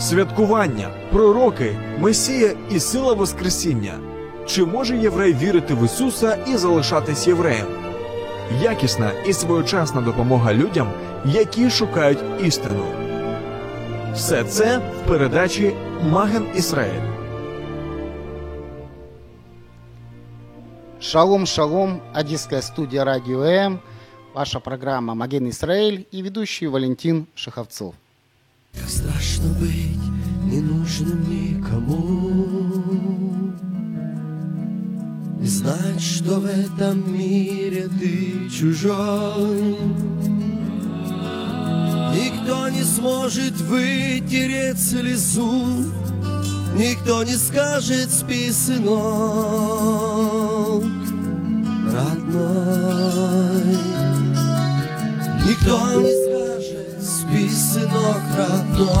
Святкування, пророки, Месія і сила Воскресіння. Чи може єврей вірити в Ісуса і залишатись євреєм? Якісна і своєчасна допомога людям, які шукають істину. Все це в передачі Маген Ісраїль. Шалом, шалом, Одесская студия Радио М, ваша программа «Маген Исраэль» и ведущий Валентин Шаховцов. Как страшно быть ненужным никому. И знать, что в этом мире ты чужой. Никто не сможет вытереть слезу. Никто не скажет спи, сынок, родной Никто не скажет спи, сынок, родной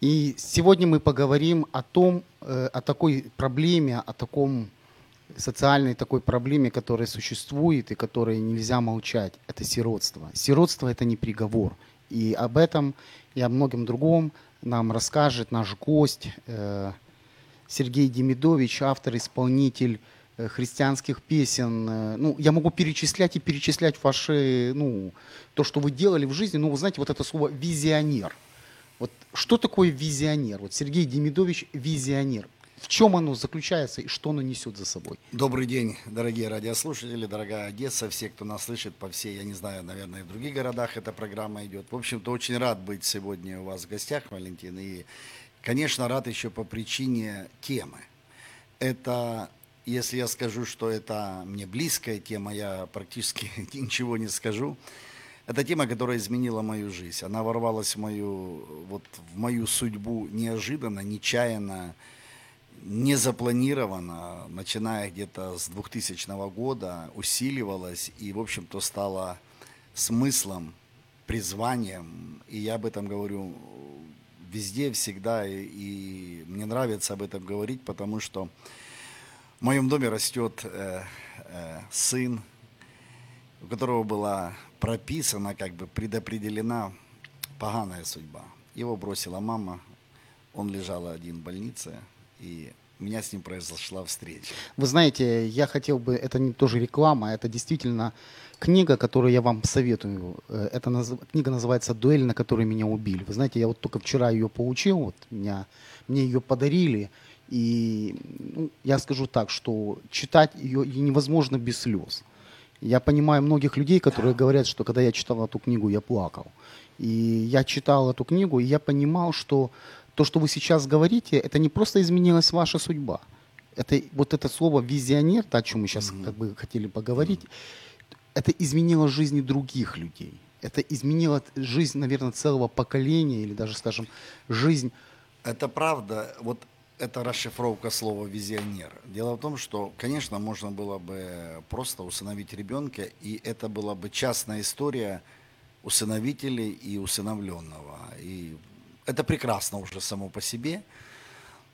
И сегодня мы поговорим о том, э, о такой проблеме, о таком социальной такой проблеме, которая существует и которой нельзя молчать. Это сиротство. Сиротство – это не приговор. И об этом и о многом другом нам расскажет наш гость э, Сергей Демидович, автор, исполнитель э, христианских песен. Э, Ну, я могу перечислять и перечислять ваши, ну, то, что вы делали в жизни. Ну, вы знаете, вот это слово «визионер». Вот что такое визионер? Вот Сергей Демидович – визионер. В чем оно заключается и что оно несет за собой? Добрый день, дорогие радиослушатели, дорогая Одесса, все, кто нас слышит по всей, я не знаю, наверное, в других городах эта программа идет. В общем-то, очень рад быть сегодня у вас в гостях, Валентин, и, конечно, рад еще по причине темы. Это, если я скажу, что это мне близкая тема, я практически ничего не скажу. Это тема, которая изменила мою жизнь. Она ворвалась в мою, вот, в мою судьбу неожиданно, нечаянно, не запланировано, начиная где-то с 2000 года, усиливалась и, в общем-то, стала смыслом, призванием. И я об этом говорю везде, всегда, и, и мне нравится об этом говорить, потому что в моем доме растет э, э, сын, у которого была прописана, как бы предопределена поганая судьба. Его бросила мама, он лежал один в больнице, и у меня с ним произошла встреча. Вы знаете, я хотел бы, это не тоже реклама, это действительно книга, которую я вам советую. Э, Эта наз- книга называется «Дуэль, на которой меня убили». Вы знаете, я вот только вчера ее получил, вот меня, мне ее подарили, и ну, я скажу так, что читать ее невозможно без слез. Я понимаю многих людей, которые говорят, что когда я читал эту книгу, я плакал. И я читал эту книгу, и я понимал, что то, что вы сейчас говорите, это не просто изменилась ваша судьба. Это вот это слово визионер, то, о чем мы сейчас как бы хотели поговорить, это изменило жизни других людей. Это изменило жизнь, наверное, целого поколения или даже, скажем, жизнь. Это правда, вот это расшифровка слова визионер. Дело в том, что, конечно, можно было бы просто усыновить ребенка, и это была бы частная история усыновителей и усыновленного. И это прекрасно уже само по себе.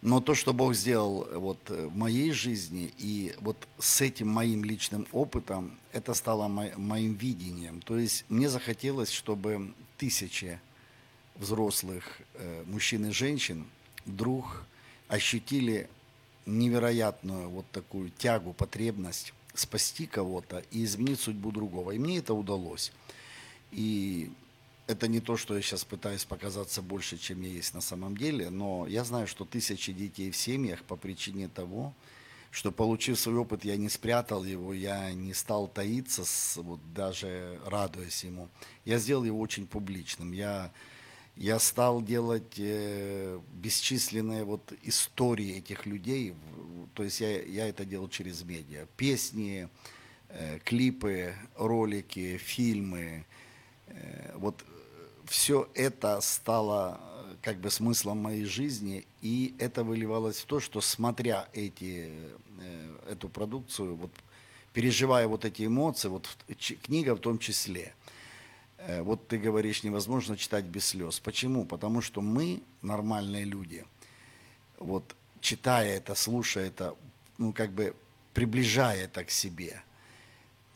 Но то, что Бог сделал э, вот э, в моей жизни, и вот с этим моим личным опытом, это стало мо- моим видением. То есть мне захотелось, чтобы тысячи взрослых э, мужчин и женщин вдруг ощутили невероятную вот такую тягу, потребность спасти кого-то и изменить судьбу другого. И мне это удалось. И это не то, что я сейчас пытаюсь показаться больше, чем я есть на самом деле, но я знаю, что тысячи детей в семьях по причине того, что получив свой опыт, я не спрятал его, я не стал таиться, с, вот даже радуясь ему. Я сделал его очень публичным. Я, я стал делать э, бесчисленные вот истории этих людей, То есть я, я это делал через медиа. Песни, э, клипы, ролики, фильмы. Э, вот все это стало э, как бы смыслом моей жизни, и это выливалось в то, что смотря эти, э, эту продукцию, вот, переживая вот эти эмоции, вот книга в том числе, э, вот ты говоришь, невозможно читать без слез. Почему? Потому что мы, нормальные люди, вот читая это, слушая это, ну как бы приближая это к себе,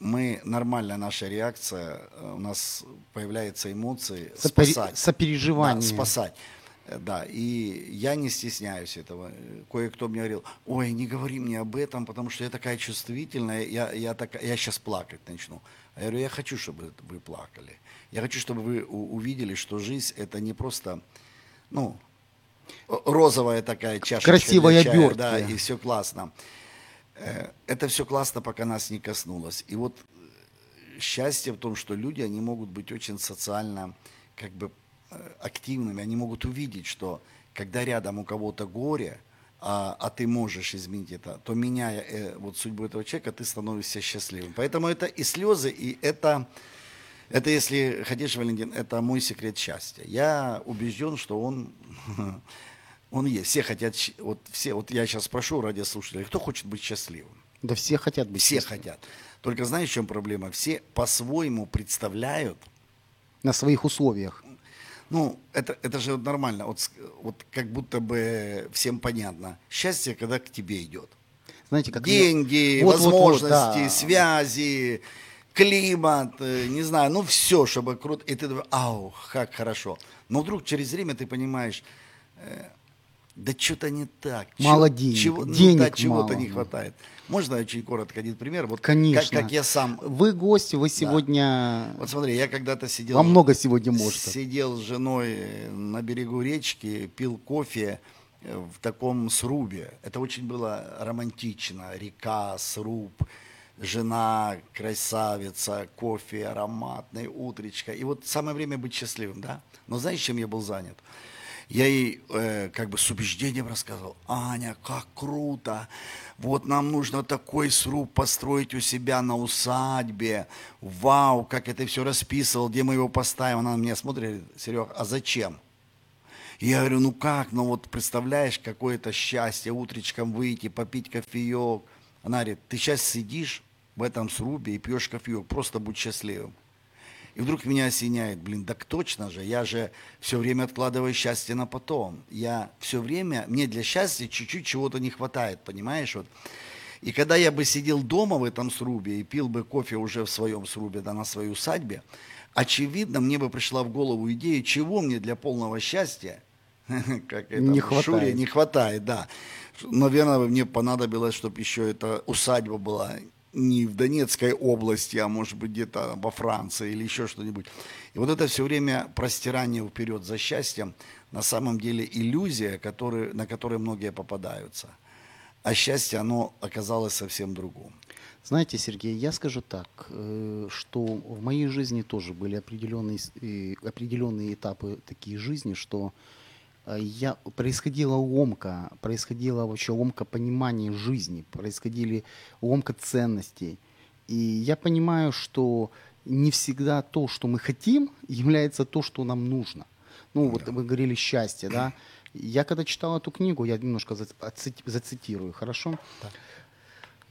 мы, нормальная наша реакция, э, у нас появляются эмоции Сопери- спасать. сопереживание. Да, спасать. Э, Да, и я не стесняюсь этого. Э, Кое-кто мне говорил, ой, не говори мне об этом, потому что я такая чувствительная, я, я, такая, я сейчас плакать начну. А я говорю, я хочу, чтобы вы плакали. Я хочу, чтобы вы увидели, что жизнь это не просто, ну, розовая такая чашечка Красивая чая, обертка. да, и все классно. Э, Это все классно, пока нас не коснулось. И вот э, счастье в том, что люди, они могут быть очень социально как бы э, активными, они могут увидеть, что когда рядом у кого-то горе, а, а ты можешь изменить это, то меняя э, вот судьбу этого человека, ты становишься счастливым. Поэтому это и слезы, и это, это если хотишь, Валентин, это мой секрет счастья. Я убежден, что он, он есть. Все хотят, вот все, вот я сейчас спрошу радиослушателей, кто хочет быть счастливым? Да все хотят быть Все хотят. Только знаешь, в чем проблема? Все по-своему представляют, На своих условиях. ну, это, это же вот нормально, вот, вот как будто бы всем понятно. Счастье, когда к тебе идет. Знаете, как Деньги, Вот, вот, вот, возможности, да. связи, климат, э, не знаю, ну все, чтобы круто. И ты думаешь, ау, как хорошо. Но вдруг через время ты понимаешь, э, да что-то не так. чё- Мало денег, Чего, ну денег да, чего-то не да. хватает. Можно очень коротко один пример? Вот Конечно. Как, как я сам Вы гости, вы сегодня... вот смотри, я когда-то сидел... Вам много сегодня может. Сидел с женой э, на берегу речки, пил кофе э, в таком срубе. Это очень было романтично. Река, сруб, жена, красавица, кофе ароматный, утречка. И вот самое время быть счастливым, да? Но знаешь, чем я был занят? Я ей э, как бы с убеждением рассказывал, Аня, как круто, вот нам нужно такой сруб построить у себя на усадьбе, вау, как это все расписывал, где мы его поставим. Она на меня смотрит, говорит, Серег, а зачем? Я говорю, ну как, ну вот представляешь, какое-то счастье утречком выйти, попить кофеек. Она говорит, ты сейчас сидишь в этом срубе и пьешь кофеек, просто будь счастливым. И вдруг меня осеняет, блин, так точно же, я же все время откладываю счастье на потом. Я все время, мне для счастья чуть-чуть чего-то не хватает, понимаешь? Вот. И когда я бы сидел дома в этом срубе и пил бы кофе уже в своем срубе, да, на своей усадьбе, очевидно, мне бы пришла в голову идея, чего мне для полного счастья, как это Не в Шуре, хватает. не хватает, да. Наверное, мне понадобилось, чтобы еще эта усадьба была не в Донецкой области, а может быть где-то во Франции или еще что-нибудь. И вот это все время простирание вперед за счастьем, на самом деле иллюзия, который, на которой многие попадаются. А счастье, оно оказалось совсем другом. Знаете, Сергей, я скажу так, э, что в моей жизни тоже были определенные, э, определенные этапы такие жизни, что я, происходила ломка, происходила вообще ломка понимания жизни, происходили ломка ценностей. И я понимаю, что не всегда то, что мы хотим, является то, что нам нужно. Ну, вот вы говорили счастье, да? Я когда читал эту книгу, я немножко зацитирую, хорошо?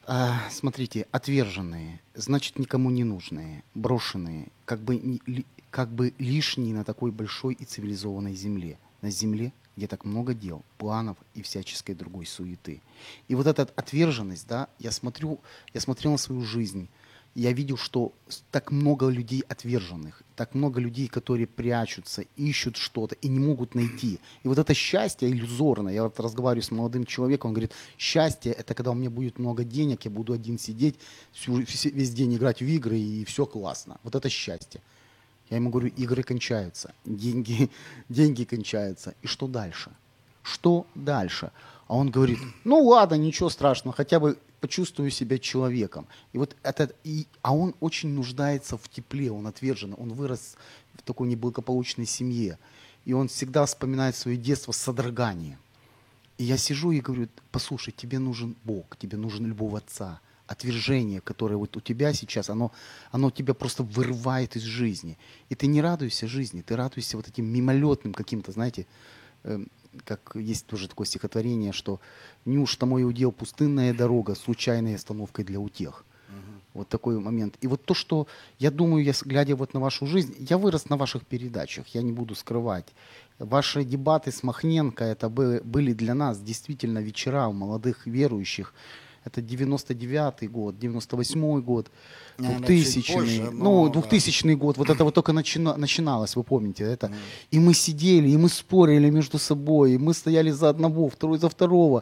А, смотрите, отверженные, значит никому не нужные, брошенные, как бы, как бы лишние на такой большой и цивилизованной земле. На земле, где так много дел, планов и всяческой другой суеты. И вот эта отверженность, да, я смотрю, я смотрел на свою жизнь, я видел, что так много людей отверженных, так много людей, которые прячутся, ищут что-то и не могут найти. И вот это счастье иллюзорное. Я вот разговариваю с молодым человеком, он говорит, счастье это когда у меня будет много денег, я буду один сидеть, всю, весь день играть в игры и все классно. Вот это счастье. Я ему говорю, игры кончаются, деньги, деньги кончаются. И что дальше? Что дальше? А он говорит, ну ладно, ничего страшного, хотя бы почувствую себя человеком. И вот это, и, а он очень нуждается в тепле, он отвержен, он вырос в такой неблагополучной семье. И он всегда вспоминает свое детство с содроганием. И я сижу и говорю, послушай, тебе нужен Бог, тебе нужен любовь Отца. Отвержение, которое вот у тебя сейчас, оно, оно тебя просто вырывает из жизни. И ты не радуешься жизни, ты радуешься вот этим мимолетным каким-то, знаете, эм, как есть тоже такое стихотворение, что «Неужто мой удел пустынная дорога, случайной остановкой для утех». Вот такой момент. И вот то, что я думаю, я, глядя вот на вашу жизнь, я вырос на ваших передачах, я не буду скрывать. Ваши дебаты с Махненко, это бы- были для нас действительно вечера у молодых верующих. Это 99-й год, 98-й год, Наверно, 2000 чуть позже, но ну, да. 2000 год, вот это вот только начина- начиналось, вы помните это. И мы сидели, и мы спорили между собой, и мы стояли за одного, второй за второго.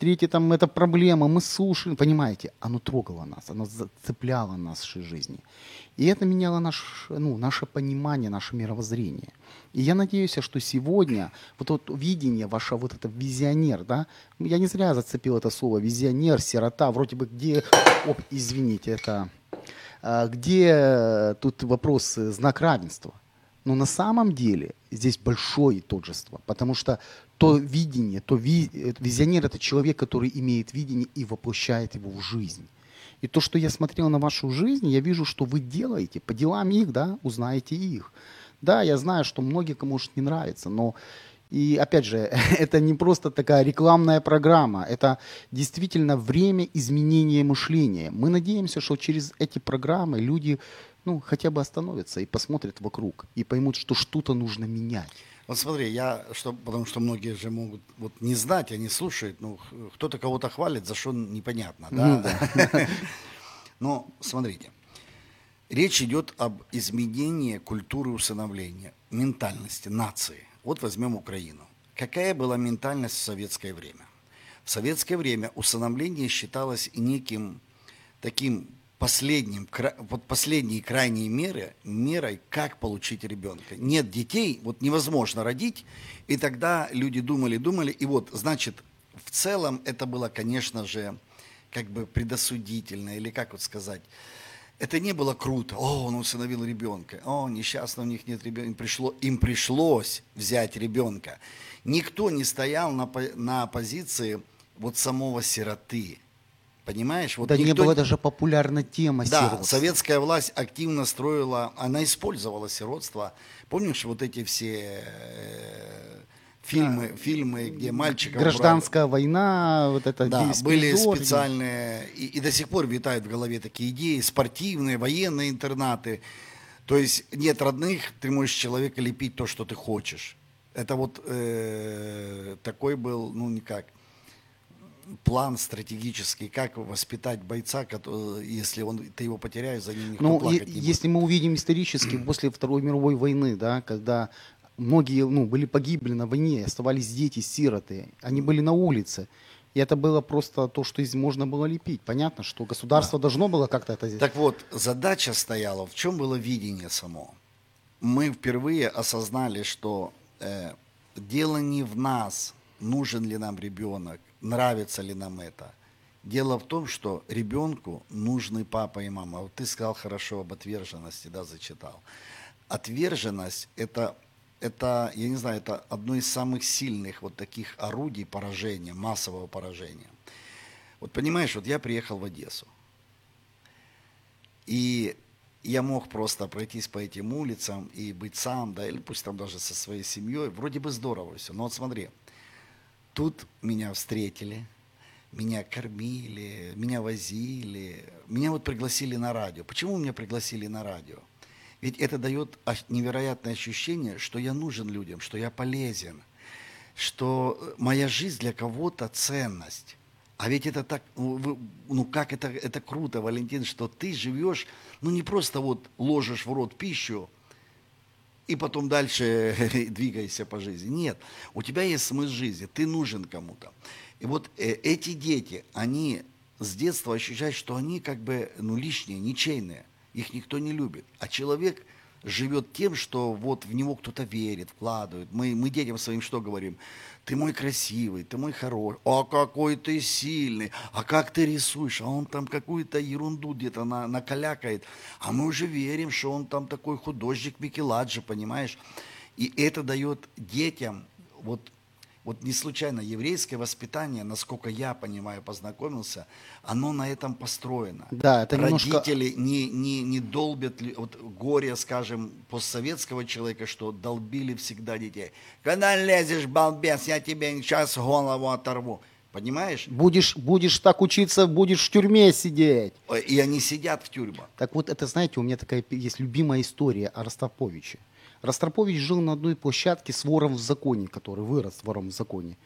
Третье там это проблема, мы слушали, понимаете, оно трогало нас, оно зацепляло нас в нашей жизни. И это меняло наш, ну, наше понимание, наше мировоззрение. И я надеюсь, что сегодня вот это видение, ваше вот это визионер, да, я не зря зацепил это слово, визионер, сирота, вроде бы где, оп, извините, это, а, где э, тут вопрос э, знак равенства. Но на самом деле здесь большое тожество, потому что то видение, то ви- э, визионер это человек, который имеет видение и воплощает его в жизнь. И то, что я смотрел на вашу жизнь, я вижу, что вы делаете по делам их, да, узнаете их. Да, я знаю, что многим может не нравится, но и опять же, это не просто такая рекламная программа, это действительно время изменения мышления. Мы надеемся, что через эти программы люди ну, хотя бы остановятся и посмотрят вокруг, и поймут, что что-то нужно менять. Вот смотри, я, что, потому что многие же могут вот не знать, они слушают, ну, кто-то кого-то хвалит, за что непонятно, да? Ну Но смотрите, речь идет об изменении культуры усыновления, ментальности нации. Вот возьмем Украину. Какая была ментальность в советское время? В советское время усыновление считалось неким таким последним, вот последней крайней меры, мерой, как получить ребенка. Нет детей, вот невозможно родить, и тогда люди думали, думали, и вот, значит, в целом это было, конечно же, как бы предосудительно, или как вот сказать, это не было круто. О, он усыновил ребенка. О, несчастно, у них нет ребенка. Им, пришло, им пришлось взять ребенка. Никто не стоял на, на позиции вот самого сироты. Понимаешь? Вот да не никто была даже популярна тема да, сиротства. советская власть активно строила, она использовала сиротство. Помнишь вот эти все э, фильмы, фильмы, где мальчиков брали? Гражданская война, вот это Да, беспредел. были специальные, и, и до сих пор витают в голове такие идеи, спортивные, военные интернаты. То есть нет родных, ты можешь человека лепить то, что ты хочешь. Это вот э, такой был, ну никак, план стратегический, как воспитать бойца, кото- если он, ты его потеряешь, за ним никто Ну, плакать не будет. если мы увидим исторически, после Второй мировой войны, да, когда многие ну, были погибли на войне, оставались дети, сироты, они были на улице. И это было просто то, что из можно было лепить. Понятно, что государство должно было как-то это сделать. Так вот, задача стояла, в чем было видение само? Мы впервые осознали, что э, дело не в нас, нужен ли нам ребенок, нравится ли нам это. Дело в том, что ребенку нужны папа и мама. Вот ты сказал хорошо об отверженности, да, зачитал. Отверженность это, это, я не знаю, это одно из самых сильных вот таких орудий поражения, массового поражения. Вот понимаешь, вот я приехал в Одессу. И я мог просто пройтись по этим улицам и быть сам, да, или пусть там даже со своей семьей. Вроде бы здорово все. Но вот смотри, тут меня встретили, меня кормили, меня возили, меня вот пригласили на радио. Почему меня пригласили на радио? Ведь это дает невероятное ощущение, что я нужен людям, что я полезен, что э, моя жизнь для кого-то ценность. А ведь это так, ну, ну как это, это круто, Валентин, что ты живешь, ну не просто вот ложишь в рот пищу, и потом дальше двигайся по жизни. Нет, у тебя есть смысл жизни, ты нужен кому-то. И вот э, эти дети, они с детства ощущают, что они как бы ну, лишние, ничейные, их никто не любит. А человек живет тем, что вот в него кто-то верит, вкладывает. Мы, мы детям своим что говорим? Ты мой красивый, ты мой хороший, а какой ты сильный, а как ты рисуешь, а он там какую-то ерунду где-то на, накалякает, а мы уже верим, что он там такой художник Микеладжи, понимаешь? И это дает детям вот, Вот не случайно еврейское воспитание, насколько я понимаю, познакомился, оно на этом построено. Да, это немножко- Родители не, не, не долбят, вот горе, скажем, постсоветского человека, что долбили всегда детей. Когда лезешь, балбес, я тебе сейчас голову оторву. Понимаешь? Будешь, будешь так учиться, будешь в тюрьме сидеть. И они сидят в тюрьмах. Так вот, это, знаете, у меня такая есть любимая история о Ростроповиче. Ростропович жил на одной площадке с вором в законе, который вырос вором в законе.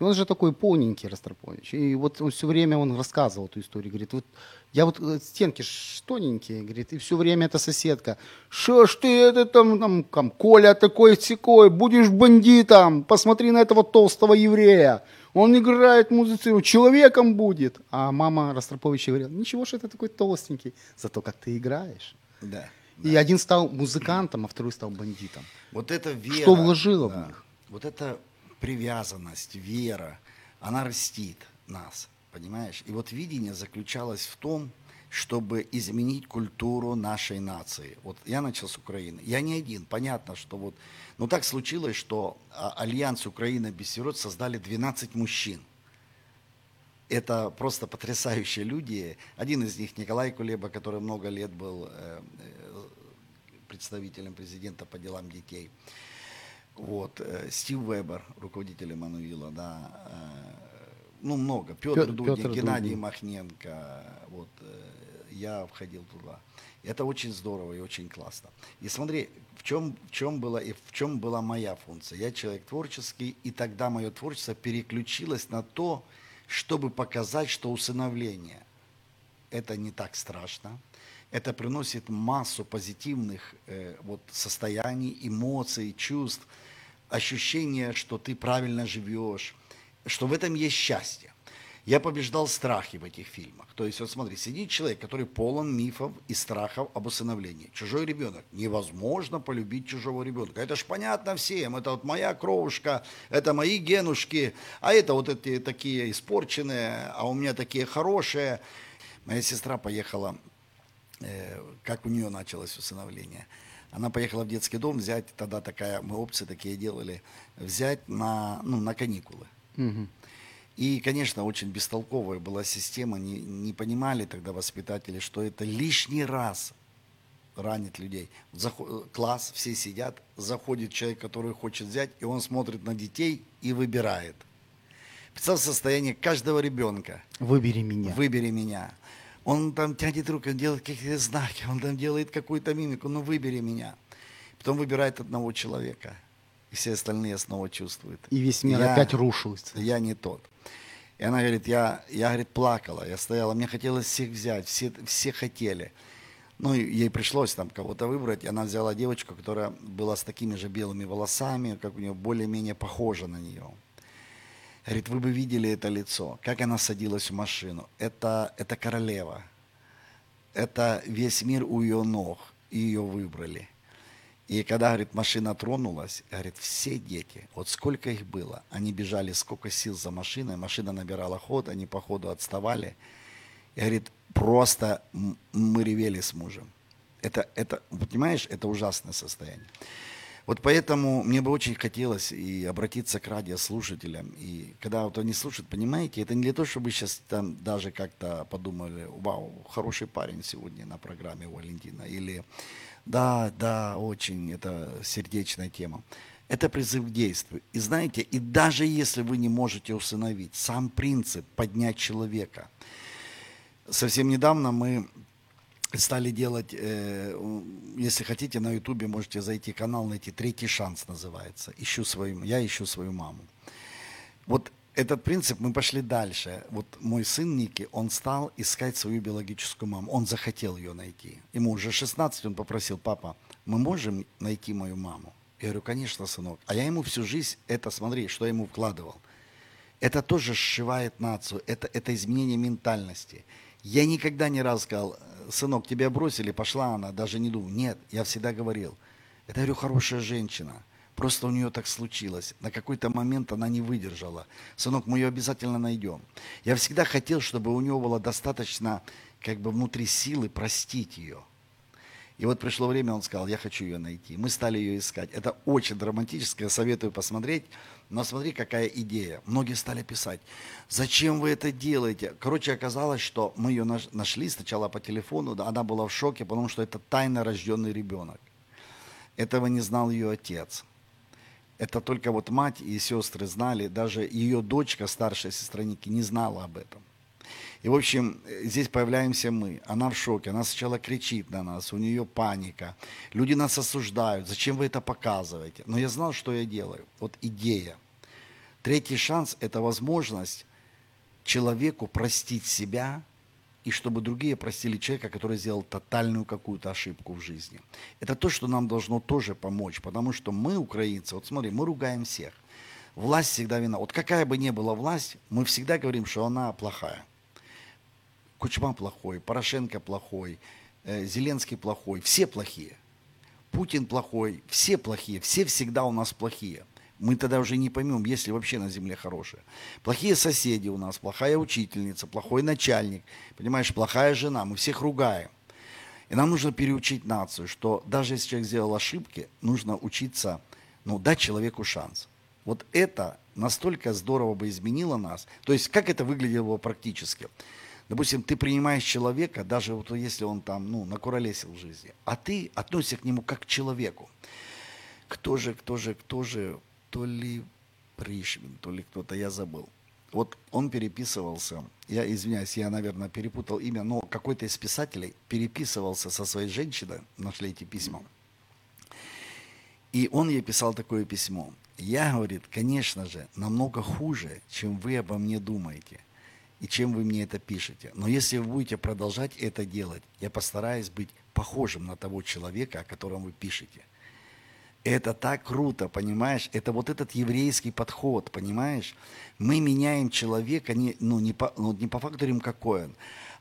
И он же такой полненький Ростропович. И вот он все время он рассказывал эту историю. Говорит, вот я вот э, стенки тоненькие, говорит, и все время эта соседка. Что ж ты это там, там, там, Коля такой секой, будешь бандитом, посмотри на этого толстого еврея. Он играет, музыцирует, человеком будет. А мама Ростроповича говорила, ничего, что это такой толстенький, зато как ты играешь. Да. И один стал музыкантом, а второй стал бандитом. Вот это вера. Что вложило в них? Вот эта привязанность, вера, она растит нас, понимаешь? И вот видение заключалось в том, чтобы изменить культуру нашей нации. Вот я начал с Украины. Я не один. Понятно, что вот... Но так случилось, что а, Альянс Украина без сирот создали 12 мужчин. Это просто потрясающие люди. Один из них Николай Кулеба, который много лет был э, э, представителем президента по делам детей. Вот, э, Стив Вебер, руководитель Эммануила, да, э, ну много, Петр Пё- Дудин, Геннадий Дудин. Махненко, вот, э, я входил туда. Это очень здорово и очень классно. И смотри, в чем, в чем была и в чем была моя функция. Я человек творческий, и тогда мое творчество переключилось на то, чтобы показать, что усыновление это не так страшно. Это приносит массу позитивных э, вот, состояний, эмоций, чувств, ощущения, что ты правильно живешь, что в этом есть счастье. Я побеждал страхи в этих фильмах. То есть, вот смотри, сидит человек, который полон мифов и страхов об усыновлении. Чужой ребенок. Невозможно полюбить чужого ребенка. Это ж понятно всем. Это вот моя кровушка, это мои генушки, а это вот эти такие испорченные, а у меня такие хорошие. Моя сестра поехала как у нее началось усыновление. Она поехала в детский дом взять, тогда такая, мы опции такие делали, взять на, ну, на каникулы. И, конечно, очень бестолковая была система, не, не понимали тогда воспитатели, что это лишний раз ранит людей. Захо- класс, все сидят, заходит человек, который хочет взять, и он смотрит на детей и выбирает. Представь состояние каждого ребенка. Выбери меня. Выбери меня. Он там тянет руку, он делает какие-то знаки, он там делает какую-то мимику, ну выбери меня. Потом выбирает одного человека, и все остальные снова чувствуют. И весь мир Я- опять рушился. Я не тот. И она говорит, я, я говорит, плакала, я стояла, мне хотелось всех взять, все, все хотели. Ну, ей пришлось там кого-то выбрать, и она взяла девочку, которая была с такими же белыми волосами, как у нее более-менее похожа на нее. Говорит, вы бы видели это лицо, как она садилась в машину. Это, это королева. Это весь мир у ее ног, и ее выбрали. И когда, говорит, машина тронулась, говорит, все дети, вот сколько их было, они бежали, сколько сил за машиной, машина набирала ход, они по ходу отставали. И, говорит, просто мы ревели с мужем. Это, это, понимаешь, это ужасное состояние. Вот поэтому мне бы очень хотелось и обратиться к радиослушателям. И когда вот они слушают, понимаете, это не для того, чтобы сейчас там даже как-то подумали, вау, хороший парень сегодня на программе Валентина. Или да, да, очень, это сердечная тема. Это призыв к действию. И знаете, и даже если вы не можете усыновить, сам принцип поднять человека. Совсем недавно мы стали делать, э, если хотите, на ютубе можете зайти канал, найти «Третий шанс» называется. Ищу свою, я ищу свою маму. Вот этот принцип мы пошли дальше. Вот мой сын Ники, он стал искать свою биологическую маму. Он захотел ее найти. Ему уже 16, он попросил, папа, мы можем найти мою маму? Я говорю, конечно, сынок. А я ему всю жизнь это, смотри, что я ему вкладывал. Это тоже сшивает нацию, это, это изменение ментальности. Я никогда не раз сказал, сынок, тебя бросили, пошла она, даже не думал. Нет, я всегда говорил, это, говорю, хорошая женщина. Просто у нее так случилось. На какой-то момент она не выдержала. Сынок, мы ее обязательно найдем. Я всегда хотел, чтобы у него было достаточно как бы внутри силы простить ее. И вот пришло время, он сказал, я хочу ее найти. Мы стали ее искать. Это очень романтическое, советую посмотреть. Но смотри, какая идея. Многие стали писать, зачем вы это делаете? Короче, оказалось, что мы ее наш- нашли сначала по телефону, она была в шоке, потому что это тайно рожденный ребенок. Этого не знал ее отец. Это только вот мать и сестры знали, даже ее дочка, старшая сестра Ники, не знала об этом. И, в общем, здесь появляемся мы. Она в шоке, она сначала кричит на нас, у нее паника. Люди нас осуждают, зачем вы это показываете? Но я знал, что я делаю. Вот идея. Третий шанс – это возможность человеку простить себя, и чтобы другие простили человека, который сделал тотальную какую-то ошибку в жизни. Это то, что нам должно тоже помочь, потому что мы, украинцы, вот смотри, мы ругаем всех. Власть всегда вина. Вот какая бы ни была власть, мы всегда говорим, что она плохая. Кучма плохой, Порошенко плохой, э, Зеленский плохой, все плохие. Путин плохой, все плохие, все всегда у нас плохие. Мы тогда уже не поймем, есть ли вообще на земле хорошие. Плохие соседи у нас, плохая учительница, плохой начальник, понимаешь, плохая жена, мы всех ругаем. И нам нужно переучить нацию, что даже если человек сделал ошибки, нужно учиться, ну, дать человеку шанс. Вот это настолько здорово бы изменило нас. То есть, как это выглядело практически? Допустим, ты принимаешь человека, даже вот если он там, ну, накуролесил в жизни, а ты относишься к нему как к человеку. Кто же, кто же, кто же, то ли Пришвин, то ли кто-то, я забыл. Вот он переписывался, я извиняюсь, я, наверное, перепутал имя, но какой-то из писателей переписывался со своей женщиной, нашли эти письма. И он ей писал такое письмо. Я, говорит, конечно же, намного хуже, чем вы обо мне думаете и чем вы мне это пишете. Но если вы будете продолжать это делать, я постараюсь быть похожим на того человека, о котором вы пишете. Это так круто, понимаешь? Это вот этот еврейский подход, понимаешь? Мы меняем человека не, ну, не, по, ну, не по факту говорим, какой он,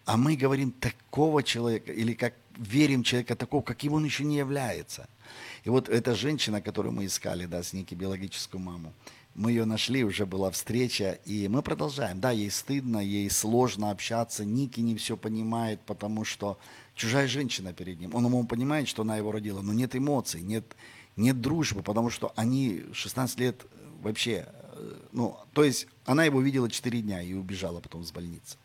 а мы говорим такого человека, или как верим человека такого, каким он еще не является. И вот эта женщина, которую мы искали, да, с Ники, биологическую маму, мы ее нашли, уже была встреча, и мы продолжаем. Да, ей стыдно, ей сложно общаться, Ники не все понимает, потому что чужая женщина перед ним. Он, ему понимает, что она его родила, но нет эмоций, нет, нет дружбы, потому что они 16 лет вообще, э, ну, то есть она его видела 4 дня и убежала потом с больницы.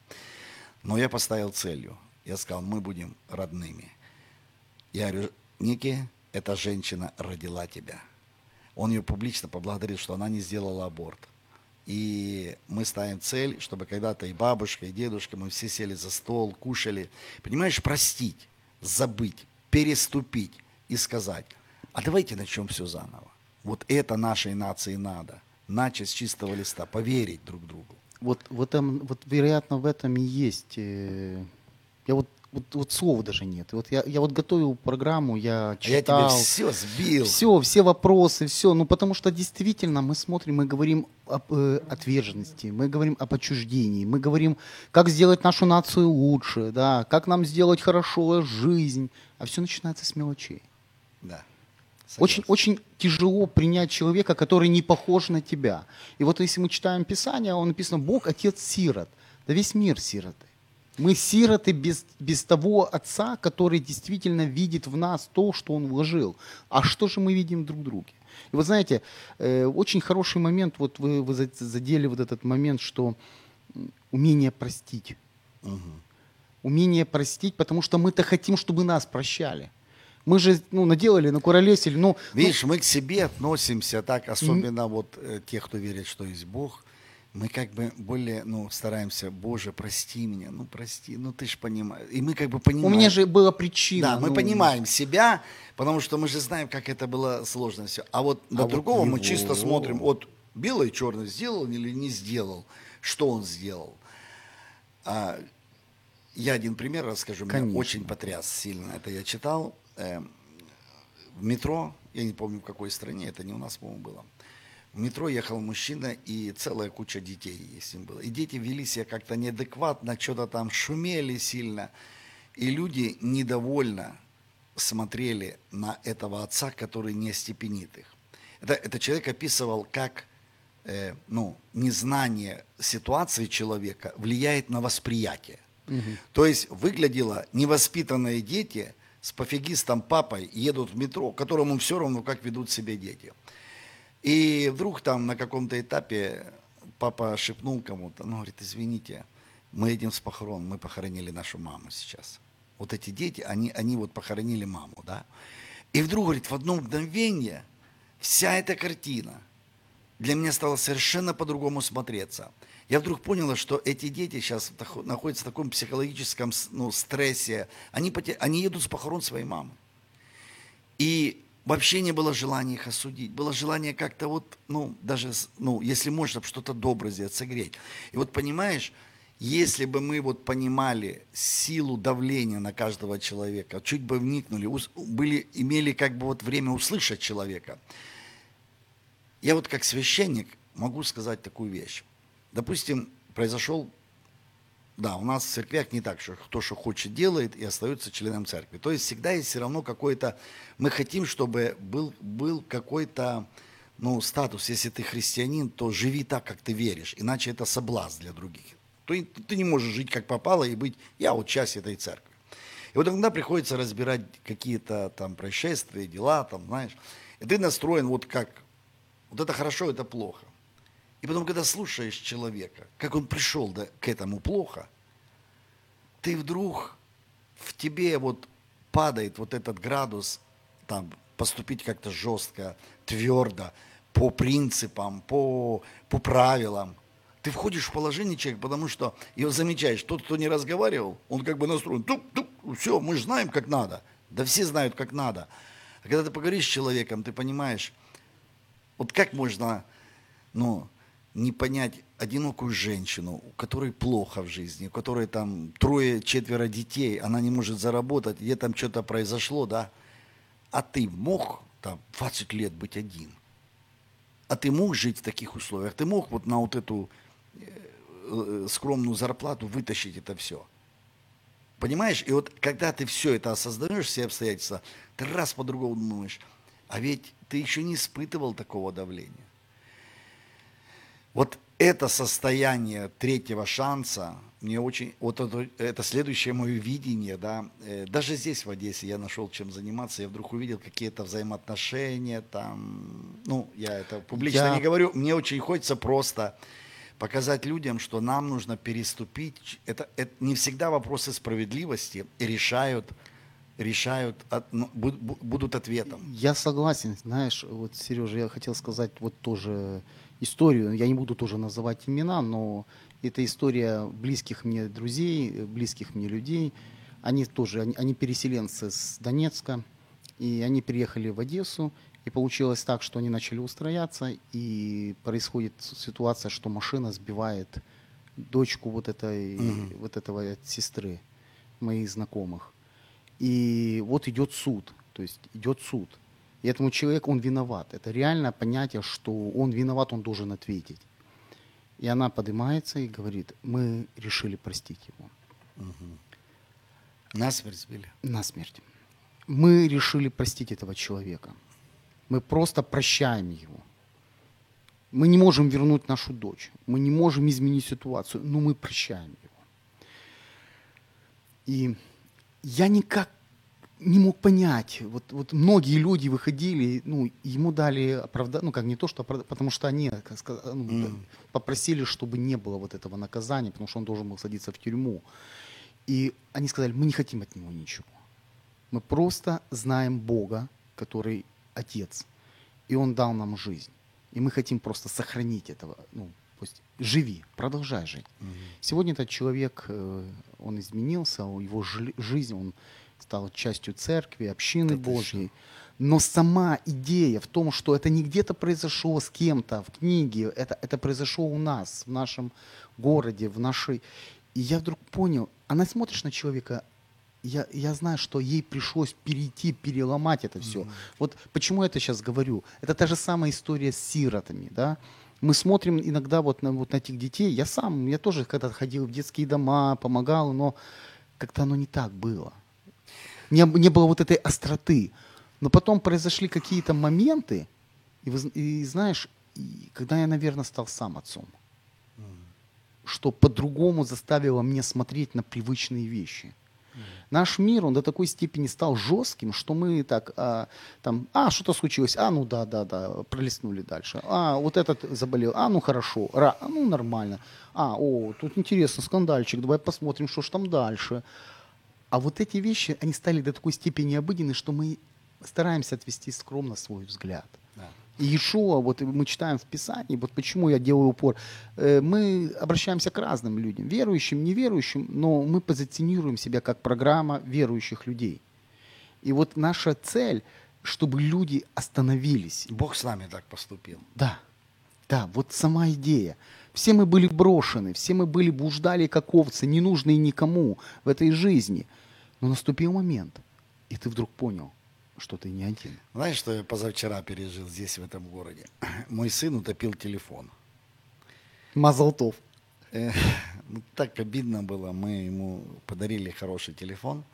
Но я поставил целью. Я сказал, мы будем родными. Я говорю, Ники, эта женщина родила тебя. Он ее публично поблагодарил, что она не сделала аборт. И мы ставим цель, чтобы когда-то и бабушка, и дедушка, мы все сели за стол, кушали. Понимаешь, простить, забыть, переступить и сказать, а давайте начнем все заново. Вот это нашей нации надо. Начать с чистого листа, поверить друг другу. Вот, в этом, вот вероятно, в этом и есть. э, Я вот, вот, вот слова даже нет. Вот я, я вот готовил программу, я А я читал. тебе все сбил. Все, все вопросы, все. Ну, потому что действительно мы смотрим, мы говорим об э, отверженности, мы говорим об отчуждении, мы говорим, как сделать нашу нацию лучше, да, как нам сделать хорошо жизнь. А все начинается с мелочей. Да. Очень, согласен. очень тяжело принять человека, который не похож на тебя. И вот если мы читаем Писание, он написано «Бог – отец сирот». Да весь мир сироты. Мы сироты без, без того отца, который действительно видит в нас то, что он вложил. А что же мы видим друг в друге? И вот знаете, э, очень хороший момент, вот вы, вы за- задели вот этот момент, что умение простить. Умение простить, потому что мы-то хотим, чтобы нас прощали. Мы же ну, наделали, накуролесили, ну, Видишь, мы к себе относимся так, особенно вот э, те, кто верит, что есть Бог, мы как бы более, ну, стараемся, Боже, прости меня, ну, прости, ну, ты ж понимаешь. И мы как бы у понимаем. меня же была причина. Да, мы ну, понимаем себя, потому что мы же знаем, как это было сложно все. А вот на вот другого мы его- чисто смотрим, вот белый, черный сделал или не сделал, что он сделал. А, я один пример расскажу, меня Конечно. очень потряс сильно. Это я читал в метро, я не помню в какой стране, это не у нас, по-моему, было. В метро ехал мужчина, и целая куча детей с ним было. И дети вели себя как-то неадекватно, что-то там шумели сильно. И люди недовольно смотрели на этого отца, который не остепенит их. Это, это человек описывал, как э, ну, незнание ситуации человека влияет на восприятие. То есть выглядело невоспитанные дети с пофигистом папой едут в метро, которому все равно, как ведут себя дети. И вдруг там на каком-то этапе папа шепнул кому-то, ну, говорит, извините, мы едем с похорон, мы похоронили нашу маму сейчас. Вот эти дети, они, они вот похоронили маму, да. И вдруг, говорит, в одно мгновение вся эта картина для меня стала совершенно по-другому смотреться. Я вдруг поняла, что эти дети сейчас находятся в таком психологическом ну, стрессе. Они, поте- они едут с похорон своей мамы. И вообще не было желания их осудить. Было желание как-то вот, ну, даже, ну, если можно, что-то доброе сделать, согреть. И вот понимаешь, если бы мы вот понимали силу давления на каждого человека, чуть бы вникнули, были, имели как бы вот время услышать человека, я вот как священник могу сказать такую вещь. Допустим, произошел, да, у нас в церквях не так, что кто что хочет делает и остается членом церкви. То есть всегда есть все равно какой-то, мы хотим, чтобы был, был какой-то, ну, статус, если ты христианин, то живи так, как ты веришь, иначе это соблазн для других. И ты не можешь жить как попало и быть, я вот часть этой церкви. И вот иногда приходится разбирать какие-то там происшествия, дела, там, знаешь, и ты настроен вот как, вот это хорошо, это плохо. И потом, когда слушаешь человека, как он пришел до, к этому плохо, ты вдруг в тебе вот падает вот этот градус, там, поступить как-то жестко, твердо, по принципам, по, по правилам. Ты входишь в положение человека, потому что его замечаешь, тот, кто не разговаривал, он как бы настроен, тук, тук, все, мы же знаем, как надо. Да все знают, как надо. А когда ты поговоришь с человеком, ты понимаешь, вот как можно, ну, не понять одинокую женщину, у которой плохо в жизни, у которой там трое-четверо детей, она не может заработать, где там что-то произошло, да? А ты мог там 20 лет быть один? А ты мог жить в таких условиях? Ты мог вот на вот эту э, э, скромную зарплату вытащить это все? Понимаешь? И вот когда ты все это осознаешь, все обстоятельства, ты раз по-другому думаешь, а ведь ты еще не испытывал такого давления. Вот это состояние третьего шанса, мне очень, вот это, это следующее мое видение, да, э, даже здесь в Одессе я нашел чем заниматься, я вдруг увидел какие-то взаимоотношения, там, ну, я это публично Я- не говорю, мне очень хочется просто показать людям, что нам нужно переступить, это, это не всегда вопросы справедливости решают, решают, от- ну, буд- бу- будут ответом. Я согласен, знаешь, вот, Сережа, я хотел сказать вот тоже историю, я не буду тоже называть имена, но это история близких мне друзей, близких мне людей. Они тоже, они, они переселенцы с Донецка, и они переехали в Одессу, и получилось так, что они начали устрояться, и происходит ситуация, что машина сбивает дочку вот этой, вот этого сестры моих знакомых. И вот идет суд, то есть идет суд. И этому человеку он виноват. Это реальное понятие, что он виноват, он должен ответить. И она поднимается и говорит, мы решили простить его Насмерть сбили. на смерть. Мы решили простить этого человека. Мы просто прощаем его. Мы не можем вернуть нашу дочь. Мы не можем изменить ситуацию, но мы прощаем его. И я никак не мог понять. Вот, вот многие люди выходили, ну, ему дали оправдание, ну, как не то, что оправдание, потому что они как сказать, ну, попросили, чтобы не было вот этого наказания, потому что он должен был садиться в тюрьму. И они сказали, мы не хотим от него ничего. Мы просто знаем Бога, который Отец. И Он дал нам жизнь. И мы хотим просто сохранить этого. Ну, пусть живи, продолжай жить. Сегодня этот человек, э, он изменился, его жи- жизнь, он стал частью церкви, общины ты Божьей. Но сама идея в том, что это не где-то произошло с кем-то в книге, это, это произошло у нас, в нашем городе, в нашей... И я вдруг понял, она смотришь на человека, я, я знаю, что ей пришлось перейти, переломать это все. Вот почему я это сейчас говорю? Это та же самая история с сиротами, да? Мы смотрим иногда вот на, вот на этих детей. Я сам, я тоже когда ходил в детские дома, помогал, но как-то оно не так было. Не, не было вот этой остроты. Но потом произошли какие-то моменты, и, вы и знаешь, и когда я, наверное, стал сам отцом, что по-другому заставило меня смотреть на привычные вещи. Наш мир, он до такой степени стал жестким, что мы так, а, там, а, что-то случилось, а, ну да, да, да, пролистнули дальше. А, вот этот заболел, а, ну хорошо, ра, ну нормально. А, о, тут интересно, скандальчик, давай посмотрим, что ж там дальше. А вот эти вещи, они стали до такой степени обыденны, что мы стараемся отвести скромно свой взгляд. Да. И Иешуа, вот мы читаем в Писании, вот почему я делаю упор, э, мы обращаемся к разным людям, верующим, неверующим, но мы позиционируем себя как программа верующих людей. И вот наша цель, чтобы люди остановились. Бог с нами так поступил. Да, да, вот сама идея. Все мы были брошены, все мы были блуждали как овцы, не нужные никому в этой жизни. Но наступил момент, и ты вдруг понял, что ты не один. Знаешь, что я позавчера пережил здесь, в этом городе? Мой сын утопил телефон. Мазалтов. Э, ну, так обидно было. Мы ему подарили хороший телефон.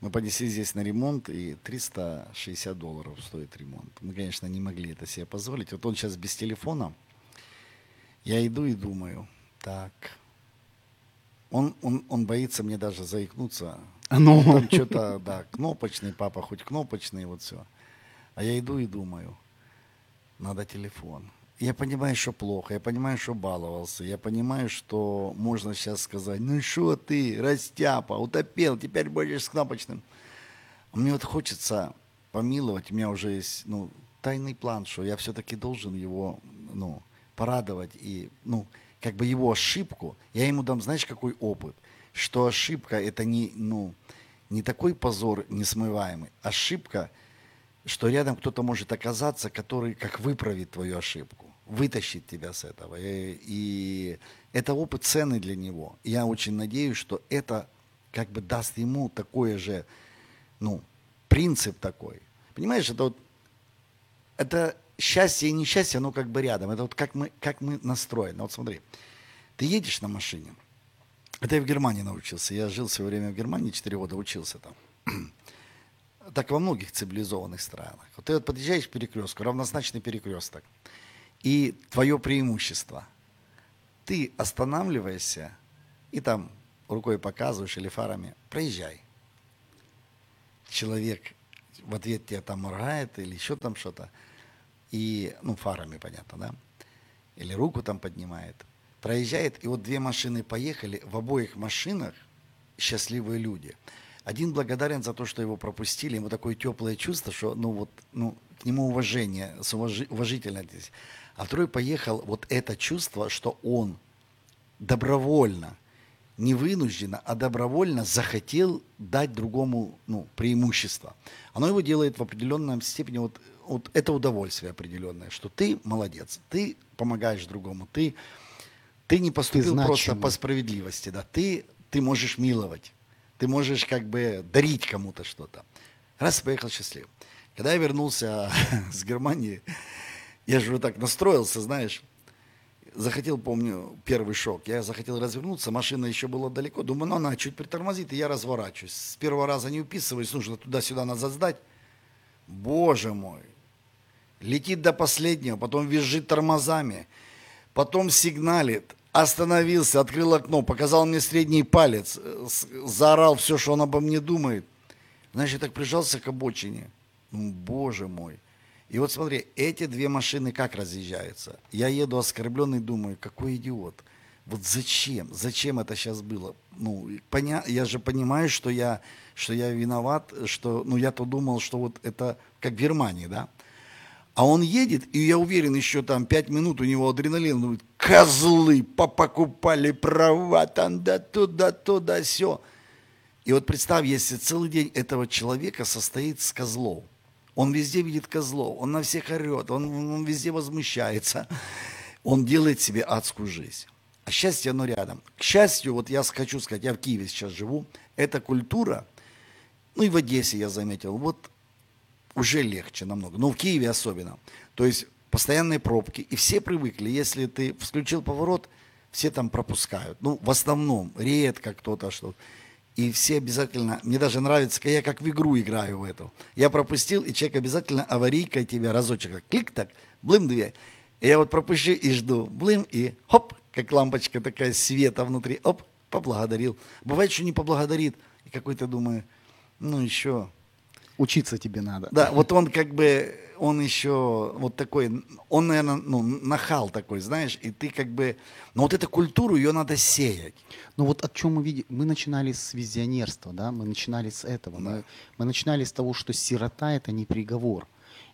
Мы понесли здесь на ремонт, и 360 долларов стоит ремонт. Мы, конечно, не могли это себе позволить. Вот он сейчас без телефона. Я иду и думаю, так, он, он, он боится мне даже заикнуться. Ну. Там что-то, да, кнопочный, папа, хоть кнопочный, вот все. А я иду и думаю, надо телефон. Я понимаю, что плохо, я понимаю, что баловался, я понимаю, что можно сейчас сказать, ну что ты, растяпа, утопил, теперь будешь с кнопочным. А мне вот хочется помиловать, у меня уже есть, ну, тайный план, что я все-таки должен его, ну, порадовать и, ну, как бы его ошибку, я ему дам, знаешь, какой опыт, что ошибка это не, ну, не такой позор несмываемый, ошибка, что рядом кто-то может оказаться, который как выправит твою ошибку, вытащит тебя с этого. И, и это опыт ценный для него. Я очень надеюсь, что это как бы даст ему такое же, ну, принцип такой. Понимаешь, это вот, это счастье и несчастье, оно как бы рядом. Это вот как мы, как мы настроены. Вот смотри, ты едешь на машине, это я в Германии научился. Я жил в свое время в Германии, 4 года учился там. Так во многих цивилизованных странах. Вот ты вот подъезжаешь к перекрестку, равнозначный перекресток. И твое преимущество. Ты останавливаешься и там рукой показываешь или фарами, проезжай. Человек в ответ тебя там моргает или еще там что-то. И, ну, фарами, понятно, да? Или руку там поднимает. Проезжает, и вот две машины поехали, в обоих машинах счастливые люди. Один благодарен за то, что его пропустили, ему такое теплое чувство, что, ну, вот, ну, к нему уважение, уважительно здесь. А второй поехал, вот это чувство, что он добровольно, не вынужденно, а добровольно захотел дать другому ну, преимущество. Оно его делает в определенном степени, вот, вот это удовольствие определенное, что ты молодец, ты помогаешь другому, ты, ты не поступил значимый. просто по справедливости, да, ты, ты можешь миловать, ты можешь как бы дарить кому-то что-то. Раз поехал счастлив. Когда я вернулся с Германии, я же вот так настроился, знаешь, захотел, помню, первый шок. Я захотел развернуться, машина еще была далеко. Думаю, ну она чуть притормозит, и я разворачиваюсь. С первого раза не уписываюсь, нужно туда-сюда назад сдать. Боже мой. Летит до последнего, потом визжит тормозами, потом сигналит. Остановился, открыл окно, показал мне средний палец, э, заорал все, что он обо мне думает. Я так прижался к обочине. Ну, боже мой. И вот смотри, эти две машины как разъезжаются? Я еду оскорбленный, думаю, какой идиот. Вот зачем? Зачем это сейчас было? Ну, поня... я же понимаю, что я, что я виноват, что, ну, я-то думал, что вот это как в Германии, да? А он едет, и я уверен, еще там пять минут у него адреналин. Думает, козлы, попокупали права, там да туда, туда, все. И вот представь, если целый день этого человека состоит с козлов. Он везде видит козлов, он на всех орет, он, он везде возмущается. Он делает себе адскую жизнь. А счастье, оно рядом. К счастью, вот я хочу сказать, я в Киеве сейчас живу, эта культура, ну и в Одессе я заметил, вот уже легче намного. Но в Киеве особенно. То есть постоянные пробки. И все привыкли, если ты включил поворот, все там пропускают. Ну, в основном, редко кто-то что И все обязательно, мне даже нравится, я как в игру играю в эту. Я пропустил, и человек обязательно аварийкой тебя разочек, клик так, блым две. И я вот пропущу и жду, блым, и хоп, как лампочка такая света внутри, оп, поблагодарил. Бывает, что не поблагодарит, И какой-то думаю, ну еще, Учиться тебе надо. да, вот он как бы, он еще вот такой, он, наверное, ну, нахал такой, знаешь, и ты как бы, но вот эту культуру, ее надо сеять. Ну вот о чем мы видим? Мы начинали с визионерства, да, мы начинали с этого. Мы, мы начинали с того, что сирота это не приговор.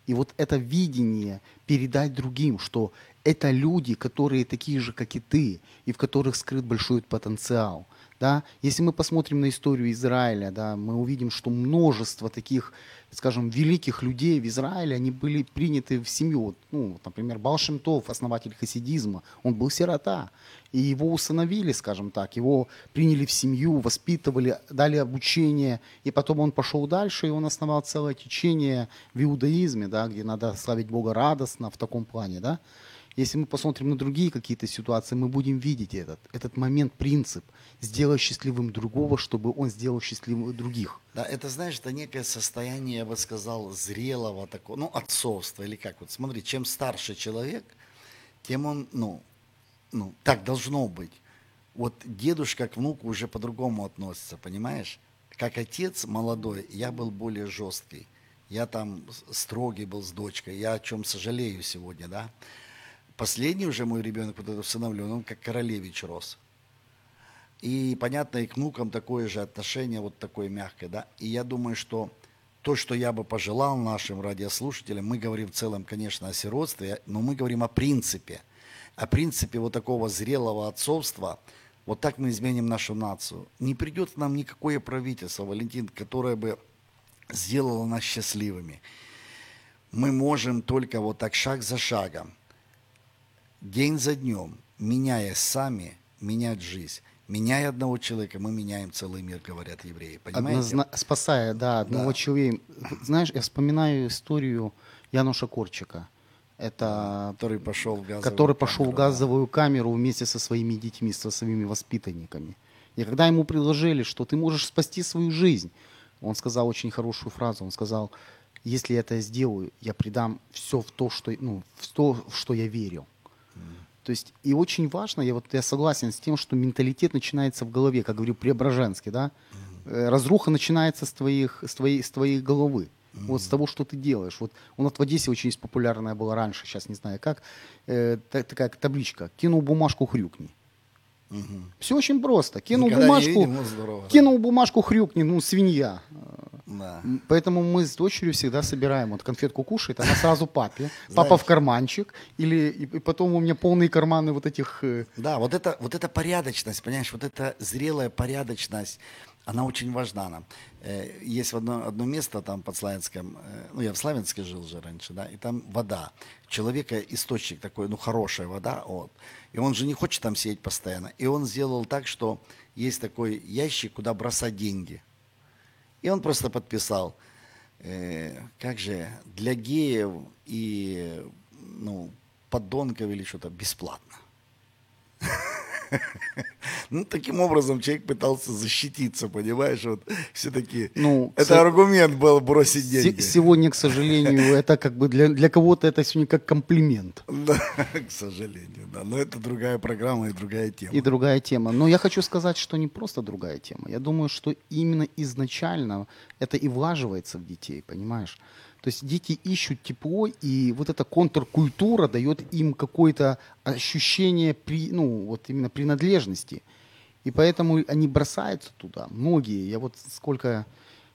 И вот это видение передать другим, что это люди, которые такие же, как и ты, и в которых скрыт большой потенциал. Да? Если мы посмотрим на историю Израиля, да, мы увидим, что множество таких, скажем, великих людей в Израиле, они были приняты в семью. Ну, например, Балшемтов, основатель хасидизма, он был сирота. И его усыновили, скажем так, его приняли в семью, воспитывали, дали обучение, и потом он пошел дальше, и он основал целое течение в иудаизме, да, где надо славить Бога радостно в таком плане, да. Если мы посмотрим на другие какие-то ситуации, мы будем видеть этот, этот момент, принцип, сделать счастливым другого, чтобы он сделал счастливым других. Да, это, знаешь, это некое состояние, я бы сказал, зрелого такого, ну, отцовства или как. Вот смотри, чем старше человек, тем он, ну, ну, так должно быть. Вот дедушка к внуку уже по-другому относится, понимаешь? Как отец молодой, я был более жесткий. Я там строгий был с дочкой. Я о чем сожалею сегодня, да? Последний уже мой ребенок, вот этот усыновлен, он как королевич рос. И, понятно, и к внукам такое же отношение, вот такое мягкое, да. И я думаю, что то, что я бы пожелал нашим радиослушателям, мы говорим в целом, конечно, о сиротстве, но мы говорим о принципе. О принципе вот такого зрелого отцовства. Вот так мы изменим нашу нацию. Не придет нам никакое правительство, Валентин, которое бы сделало нас счастливыми. Мы можем только вот так шаг за шагом день за днем, меняя сами, менять жизнь. Меняя одного человека, мы меняем целый мир, говорят евреи. Понимаете? Однозна- Спасая, да, одного Да. человека. Знаешь, я вспоминаю историю Януша Корчика. Это Который пошел в газовую который пошел в камеру, да. газовую камеру вместе со своими детьми, со своими воспитанниками. И когда ему предложили, что ты можешь спасти свою жизнь, он сказал очень хорошую фразу. Он сказал, если я это сделаю, я придам все в то, что, ну, в то, в что я верил. То есть, и очень важно, я вот я согласен с тем, что менталитет начинается в голове, как говорю Преображенский, да? Э, Разруха начинается с твоих, с твоей, с твоей головы. Вот с того, что ты делаешь. Вот у нас в Одессе очень есть популярная была раньше, сейчас не знаю как, э, та- такая табличка. Кинул бумажку, хрюкни. Все очень просто. Кинул Никогда бумажку, видел, здорово. кинул бумажку, хрюкни, ну, свинья. Да. Поэтому мы с дочерью всегда собираем. Вот конфетку кушает, она сразу папе. Папа в карманчик. Или, и, и потом у меня полные карманы вот этих... э, Да, вот это, вот эта порядочность, понимаешь, вот эта зрелая порядочность, она очень важна нам. Э, Есть одно, одно место там под Славянском, э, ну я в Славянске жил же раньше, да, и там вода. Человека источник такой, ну хорошая вода, вот. И он же не хочет там сидеть постоянно. И он сделал так, что есть такой ящик, куда бросать деньги. И он просто подписал, э, как же, для геев и ну, подонков или что-то бесплатно. Ну, таким образом человек пытался защититься, понимаешь, вот все-таки Ну, это аргумент был бросить деньги. Сегодня, к сожалению, это как бы для, для кого-то это сегодня как комплимент. Да, к сожалению, да. Но это другая программа и другая тема. И другая тема. Но я хочу сказать, что не просто другая тема. Я думаю, что именно изначально это и влаживается в детей, понимаешь? То есть дети ищут тепло, и вот эта контркультура дает им какое-то ощущение, при, ну, вот именно принадлежности. И поэтому они бросаются туда. Многие. Я вот сколько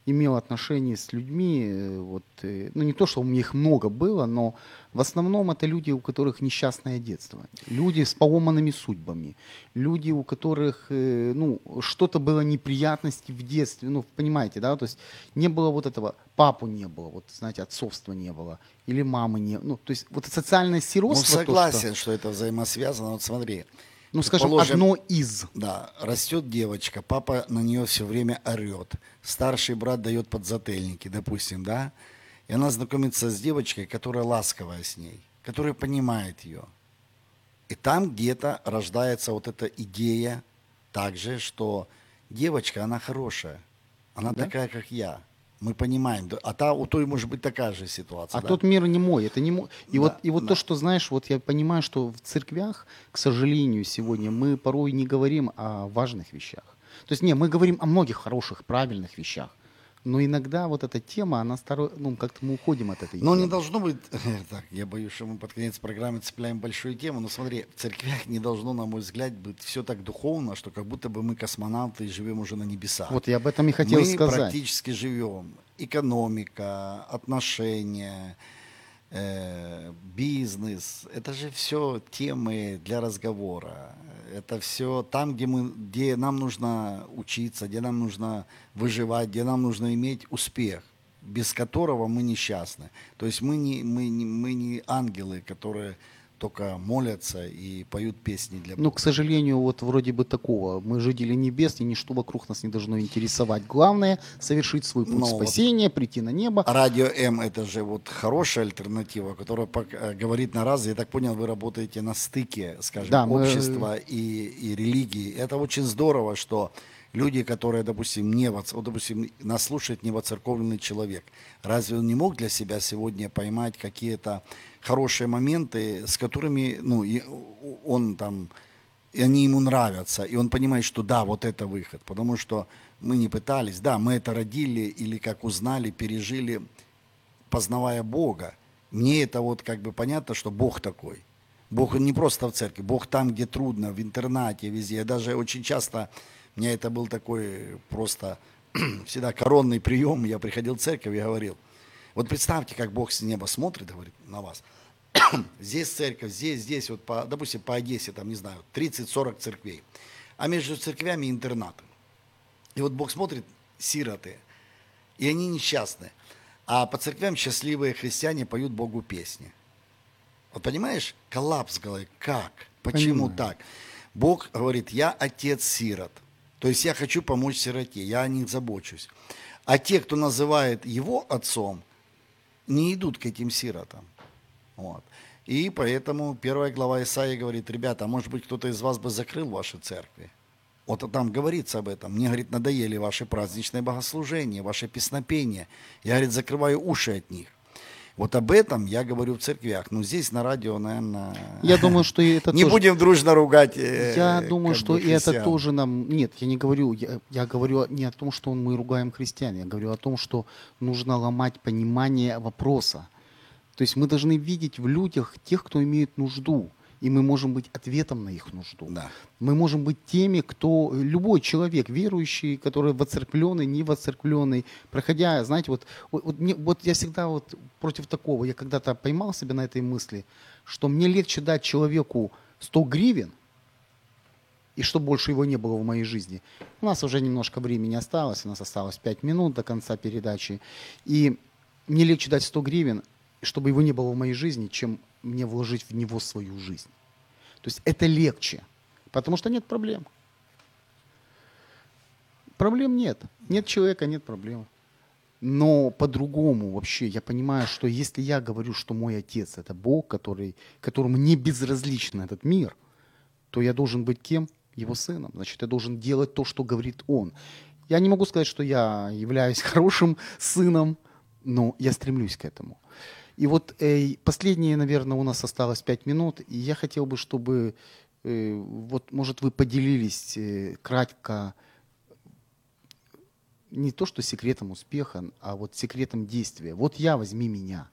имел отношений с людьми, э, вот, э, ну не то, что у меня их много было, но в основном это люди, у которых несчастное детство. Люди с поломанными судьбами. Люди, у которых, э, ну, что-то было неприятности в детстве, ну, понимаете, да, то есть не было вот этого, папу не было, вот, знаете, отцовства не было, или мамы не ну, то есть вот социальное Ну, сиротство, то, согласен, что, что это взаимосвязано. Вот смотри. Ну, скажем, одно из. Да, растет девочка, папа на нее все время орет. Старший брат дает подзательники, допустим, да? И она знакомится с девочкой, которая ласковая с ней, которая понимает ее. И там где-то рождается вот эта идея также, что девочка, она хорошая. Она Да. такая, как я. Мы понимаем. А та, у той может быть такая же ситуация. А да? тот мир не мой, это не мой. И Да, вот, и вот да. то, что знаешь, вот я понимаю, что в церквях, к сожалению, сегодня мы порой не говорим о важных вещах. То есть, не, мы говорим о многих хороших, правильных вещах. Но иногда вот эта тема, она старо... ну, как-то мы уходим от этой Но темы. не должно быть, так, я боюсь, что мы под конец программы цепляем большую тему, но смотри, в церквях не должно, на мой взгляд, быть все так духовно, что как будто бы мы космонавты и живем уже на небесах. Вот я об этом и хотел мы сказать. практически живем. Экономика, отношения, э, бизнес. Это же все темы для разговора. Это все там, где, мы, где нам нужно учиться, где нам нужно выживать, где нам нужно иметь успех, без которого мы несчастны. То есть мы не, мы не, мы не ангелы, которые только молятся и поют песни для Бога. Ну, к сожалению, вот вроде бы такого. Мы жители небес, и ничто вокруг нас не должно интересовать. Главное — совершить свой путь Ну, вот. спасения, прийти на небо. Радио М это же вот хорошая альтернатива, которая э, говорит на раз. Я так понял, вы работаете на стыке, скажем, Да, мы- общества и, и религии. Это очень здорово, что люди, которые, допустим, не, во- вот, допустим, нас слушает невоцерковленный человек, разве он не мог для себя сегодня поймать какие-то хорошие моменты, с которыми, ну, он там и они ему нравятся, и он понимает, что да, вот это выход, потому что мы не пытались, да, мы это родили или как узнали, пережили, познавая Бога. Мне это вот как бы понятно, что Бог такой. Бог не просто в церкви, Бог там, где трудно, в интернате, везде. Я даже очень часто, у меня это был такой просто всегда коронный прием, я приходил в церковь и говорил, вот представьте, как Бог с неба смотрит, говорит на вас, здесь церковь, здесь, здесь, вот, по, допустим, по Одессе, там, не знаю, 30-40 церквей, а между церквями интернаты. И вот Бог смотрит, сироты, и они несчастны. А по церквям счастливые христиане поют Богу песни. Вот понимаешь, коллапс в голове. Как? Почему Понимаю. так? Бог говорит, я отец сирот. То есть я хочу помочь сироте, я о них забочусь. А те, кто называет его отцом, не идут к этим сиротам. Вот. И поэтому первая глава Исаии говорит, ребята, а может быть кто-то из вас бы закрыл ваши церкви? Вот там говорится об этом. Мне, говорит, надоели ваши праздничные богослужения, ваше песнопение. Я, говорит, закрываю уши от них. Вот об этом я говорю в церквях. Ну, здесь на радио, наверное... Я думаю, что и это Не тоже... будем дружно ругать э, Я думаю, как что и это тоже нам... Нет, я не говорю, я, я говорю не о том, что мы ругаем христиан, я говорю о том, что нужно ломать понимание вопроса. То есть мы должны видеть в людях тех, кто имеет нужду, и мы можем быть ответом на их нужду. Да. Мы можем быть теми, кто, любой человек, верующий, который воцеркленный, не воцеркленный, проходя, знаете, вот, вот, мне- вот я всегда вот против такого, я когда-то поймал себя на этой мысли, что мне легче дать человеку 100 гривен, и чтобы больше его не было в моей жизни. У нас уже немножко времени осталось, у нас осталось 5 минут до конца передачи, и мне легче дать 100 гривен, чтобы его не было в моей жизни, чем мне вложить в него свою жизнь. То есть это легче, потому что нет проблем. Проблем нет. Нет человека, нет проблем. Но по-другому вообще я понимаю, что если я говорю, что мой отец это Бог, который, которому не безразличен этот мир, то я должен быть кем? Его сыном. Значит, я должен делать то, что говорит он. Я не могу сказать, что я являюсь хорошим сыном, но я стремлюсь к этому. И вот э, последние, наверное, у нас осталось пять минут, и я хотел бы, чтобы, э, вот, может, вы поделились э, кратко не то, что секретом успеха, а вот секретом действия. Вот я, возьми меня.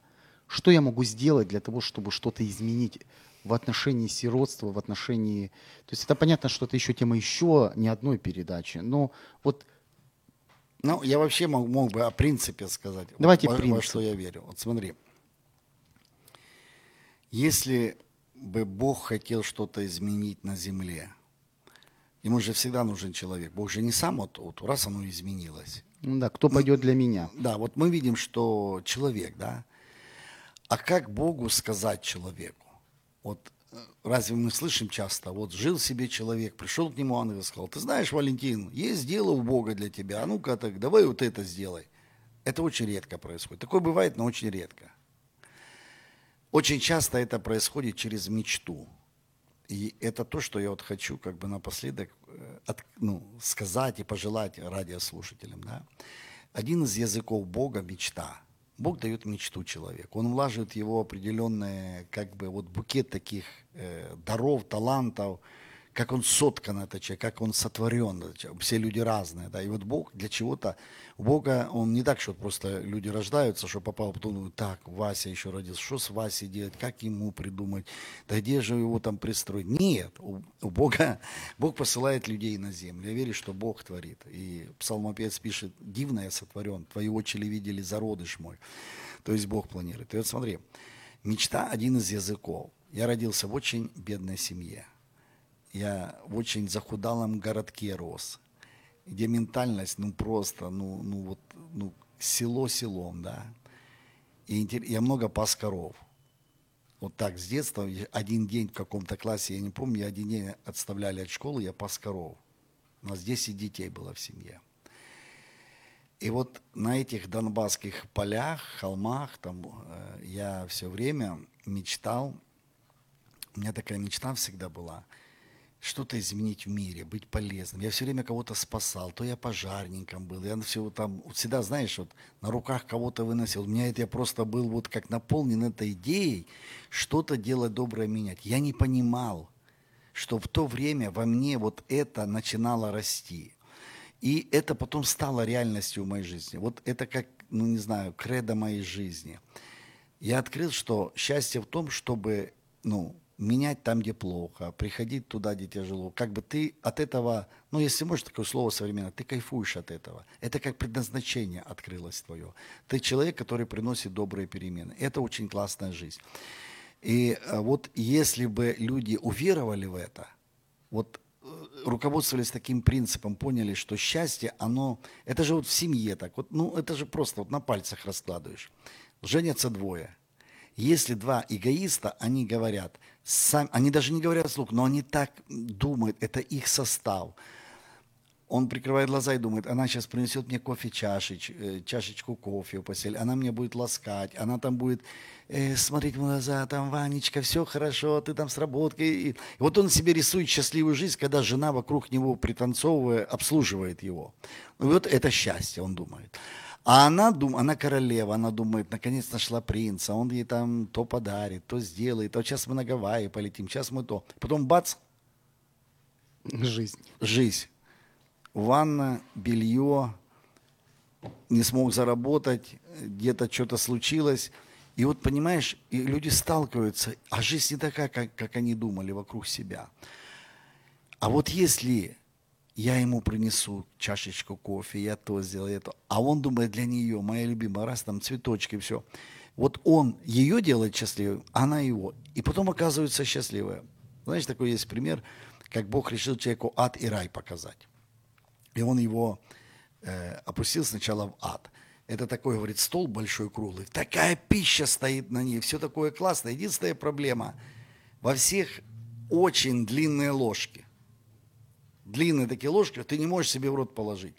Что я могу сделать для того, чтобы что-то изменить в отношении сиротства, в отношении... То есть это понятно, что это еще тема еще не одной передачи, но вот Ну, я вообще мог, мог бы о принципе сказать. Давайте во, во принцип. что я верю. Вот смотри. Если бы Бог хотел что-то изменить на земле, ему же всегда нужен человек. Бог же не сам вот, вот раз оно изменилось. ну да, кто пойдет для меня? Да, вот мы видим, что человек, да. А как Богу сказать человеку? Вот э, разве мы слышим часто, вот жил себе человек, пришел к нему ангел и сказал, ты знаешь, Валентин, есть дело у Бога для тебя, а ну-ка так, давай вот это сделай. Это очень редко происходит. Такое бывает, но очень редко. Очень часто это происходит через мечту. И это то, что я вот хочу как бы напоследок э, от- ну, сказать и пожелать радиослушателям. Да? Один из языков Бога – мечта. Бог дает мечту человеку. Он влаживает его определенные, как бы, вот букет таких э, даров, талантов, как он соткан, этот человек, как он сотворен. этот человек. Все люди разные, да. И вот Бог для чего-то, у Бога, он не так, что просто люди рождаются, что попал, потом думают, так, Вася еще родился, что с Васей делать, как ему придумать, да где же его там пристроить. Нет, у, у Бога, Бог посылает людей на землю. Я верю, что Бог творит. И псалмопевец пишет, дивно я сотворен, твои очи ли видели зародыш мой. То есть Бог планирует. И вот смотри, мечта один из языков. Я родился в очень бедной семье. Я в очень захудалом городке рос, где ментальность, ну просто, ну, ну вот, ну, село селом, да. И я много пас коров. Вот так, с детства, один день в каком-то классе, я не помню, я один день отставляли от школы, я пас коров. У нас 10 детей было в семье. И вот на этих донбасских полях, холмах, там э, я все время мечтал, у меня такая мечта всегда была, что-то изменить в мире, быть полезным. Я все время кого-то спасал, то я пожарником был, я все там, всегда, знаешь, вот на руках кого-то выносил. У меня это я просто был вот как наполнен этой идеей, что-то делать доброе менять. Я не понимал, что в то время во мне вот это начинало расти. И это потом стало реальностью в моей жизни. Вот это как, ну не знаю, кредо моей жизни. Я открыл, что счастье в том, чтобы, ну, менять там, где плохо, приходить туда, где тяжело. Как бы ты от этого, ну, если можешь такое слово современное, ты кайфуешь от этого. Это как предназначение открылось твое. Ты человек, который приносит добрые перемены. Это очень классная жизнь. И э, вот если бы люди уверовали в это, вот э, руководствовались таким принципом, поняли, что счастье, оно, это же вот в семье так, вот, ну, это же просто вот на пальцах раскладываешь. Женятся двое. Если два эгоиста, они говорят, сам, они даже не говорят вслух, но они так думают, это их состав. Он прикрывает глаза и думает, она сейчас принесет мне кофе чашеч, э, чашечку кофе в она мне будет ласкать, она там будет э, смотреть в глаза, там, Ванечка, все хорошо, ты там с работкой. И, вот он себе рисует счастливую жизнь, когда жена вокруг него, пританцовывая, обслуживает его. И вот это счастье, он думает. А она, дум, она королева, она думает, наконец нашла принца, он ей там то подарит, то сделает, а вот сейчас мы на Гавайи полетим, сейчас мы то. Потом бац, Жизнь. жизнь. Ванна, белье, не смог заработать, где-то что-то случилось. И вот, понимаешь, и люди сталкиваются, а жизнь не такая, как, как они думали вокруг себя. А вот если я ему принесу чашечку кофе, я то сделаю, это, а он думает для нее, моя любимая, раз там цветочки, все. Вот он ее делает счастливой, она его. И потом оказывается счастливая. Знаешь, такой есть пример, как Бог решил человеку ад и рай показать. И он его э, опустил сначала в ад. Это такой, говорит, стол большой круглый. Такая пища стоит на ней, все такое классное. Единственная проблема, во всех очень длинные ложки. Длинные такие ложки, ты не можешь себе в рот положить.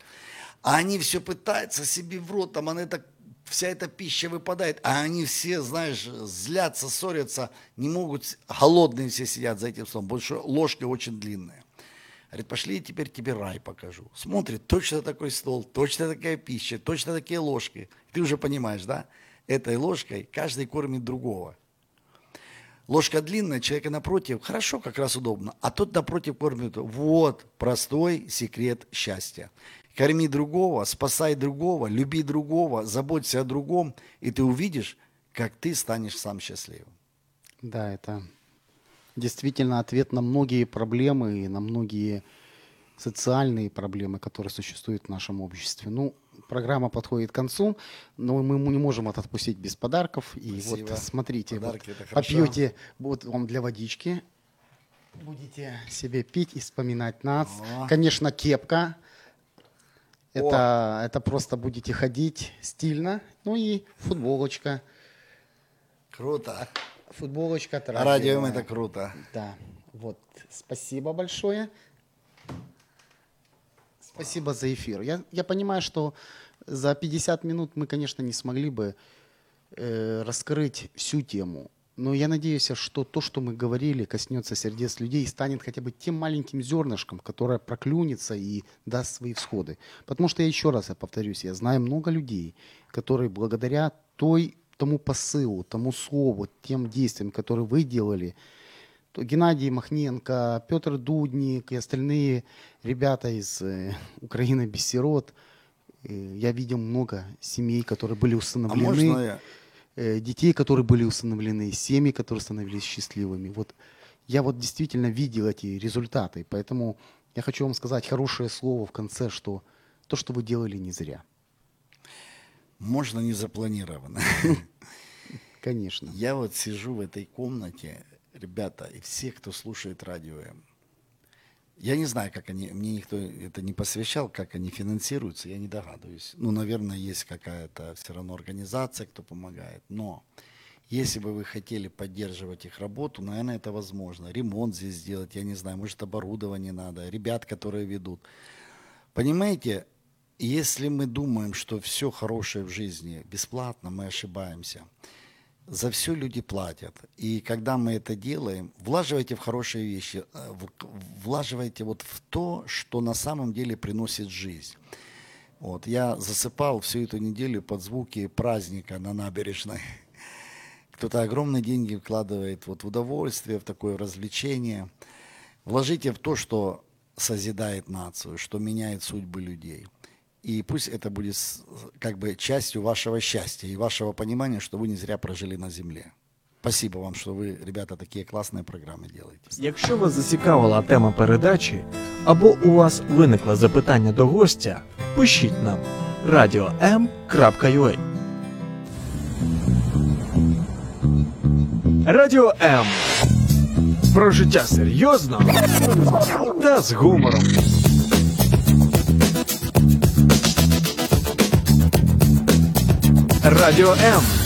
А они все пытаются себе в рот, там она это, вся эта пища выпадает, а они все, знаешь, злятся, ссорятся, не могут, голодные все сидят за этим столом, что ложки очень длинные. Говорит, пошли, теперь тебе рай покажу. Смотрит, точно такой стол, точно такая пища, точно такие ложки. Ты уже понимаешь, да? Этой ложкой каждый кормит другого. Ложка длинная, человека напротив, хорошо, как раз удобно. А тот напротив кормит. Вот простой секрет счастья. Корми другого, спасай другого, люби другого, заботься о другом, и ты увидишь, как ты станешь сам счастливым. Да, это действительно ответ на многие проблемы и на многие социальные проблемы, которые существуют в нашем обществе. Ну, программа подходит к концу, но мы не можем это отпустить без подарков. И Спасибо. вот смотрите, Подарки вот попьете, вот вам для водички, будете себе пить и вспоминать нас. О. Конечно, кепка. Это, это просто будете ходить стильно. Ну и футболочка. Круто. Футболочка А радио это круто. Да, вот, спасибо большое. Спасибо за эфир. Я, я понимаю, что за 50 минут мы, конечно, не смогли бы э, раскрыть всю тему. Но я надеюсь, что то, что мы говорили, коснется сердец людей и станет хотя бы тем маленьким зернышком, которое проклюнется и даст свои всходы. Потому что я еще раз я повторюсь, я знаю много людей, которые благодаря той, тому посылу, тому слову, тем действиям, которые вы делали, Геннадий Махненко, Петр Дудник и остальные ребята из э, Украины без сирот. Э, я видел много семей, которые были А усыновлены, я? э, детей, которые были усыновлены, семьи, которые становились счастливыми. Вот я вот действительно видел эти результаты, поэтому я хочу вам сказать хорошее слово в конце, что то, что вы делали, не зря. Можно не запланировано. Конечно. Я вот сижу в этой комнате, ребята, и все, кто слушает радио М. Я не знаю, как они, мне никто это не посвящал, как они финансируются, я не догадываюсь. Ну, наверное, есть какая-то все равно организация, кто помогает. Но если бы вы хотели поддерживать их работу, наверное, это возможно. Ремонт здесь сделать, я не знаю, может, оборудование надо, ребят, которые ведут. Понимаете, если мы думаем, что все хорошее в жизни бесплатно, мы ошибаемся. За все люди платят. И когда мы это делаем, влаживайте в хорошие вещи, э, влаживайте вот в то, что на самом деле приносит жизнь. Вот, я засыпал всю эту неделю под звуки праздника на набережной. Кто-то огромные деньги вкладывает вот в удовольствие, в такое развлечение. Вложите в то, что созидает нацию, что меняет судьбы людей. И пусть это будет с- как бы частью вашего счастья и вашего понимания, что вы не зря прожили на земле. Спасибо вам, что вы, ребята, такие классные программы делаете. Якщо вас зацікавила тема передачі, або у вас виникло запитання до гостя, пишіть нам radio.m.ua Радіо М. Про життя серйозно та з гумором. Радіо М.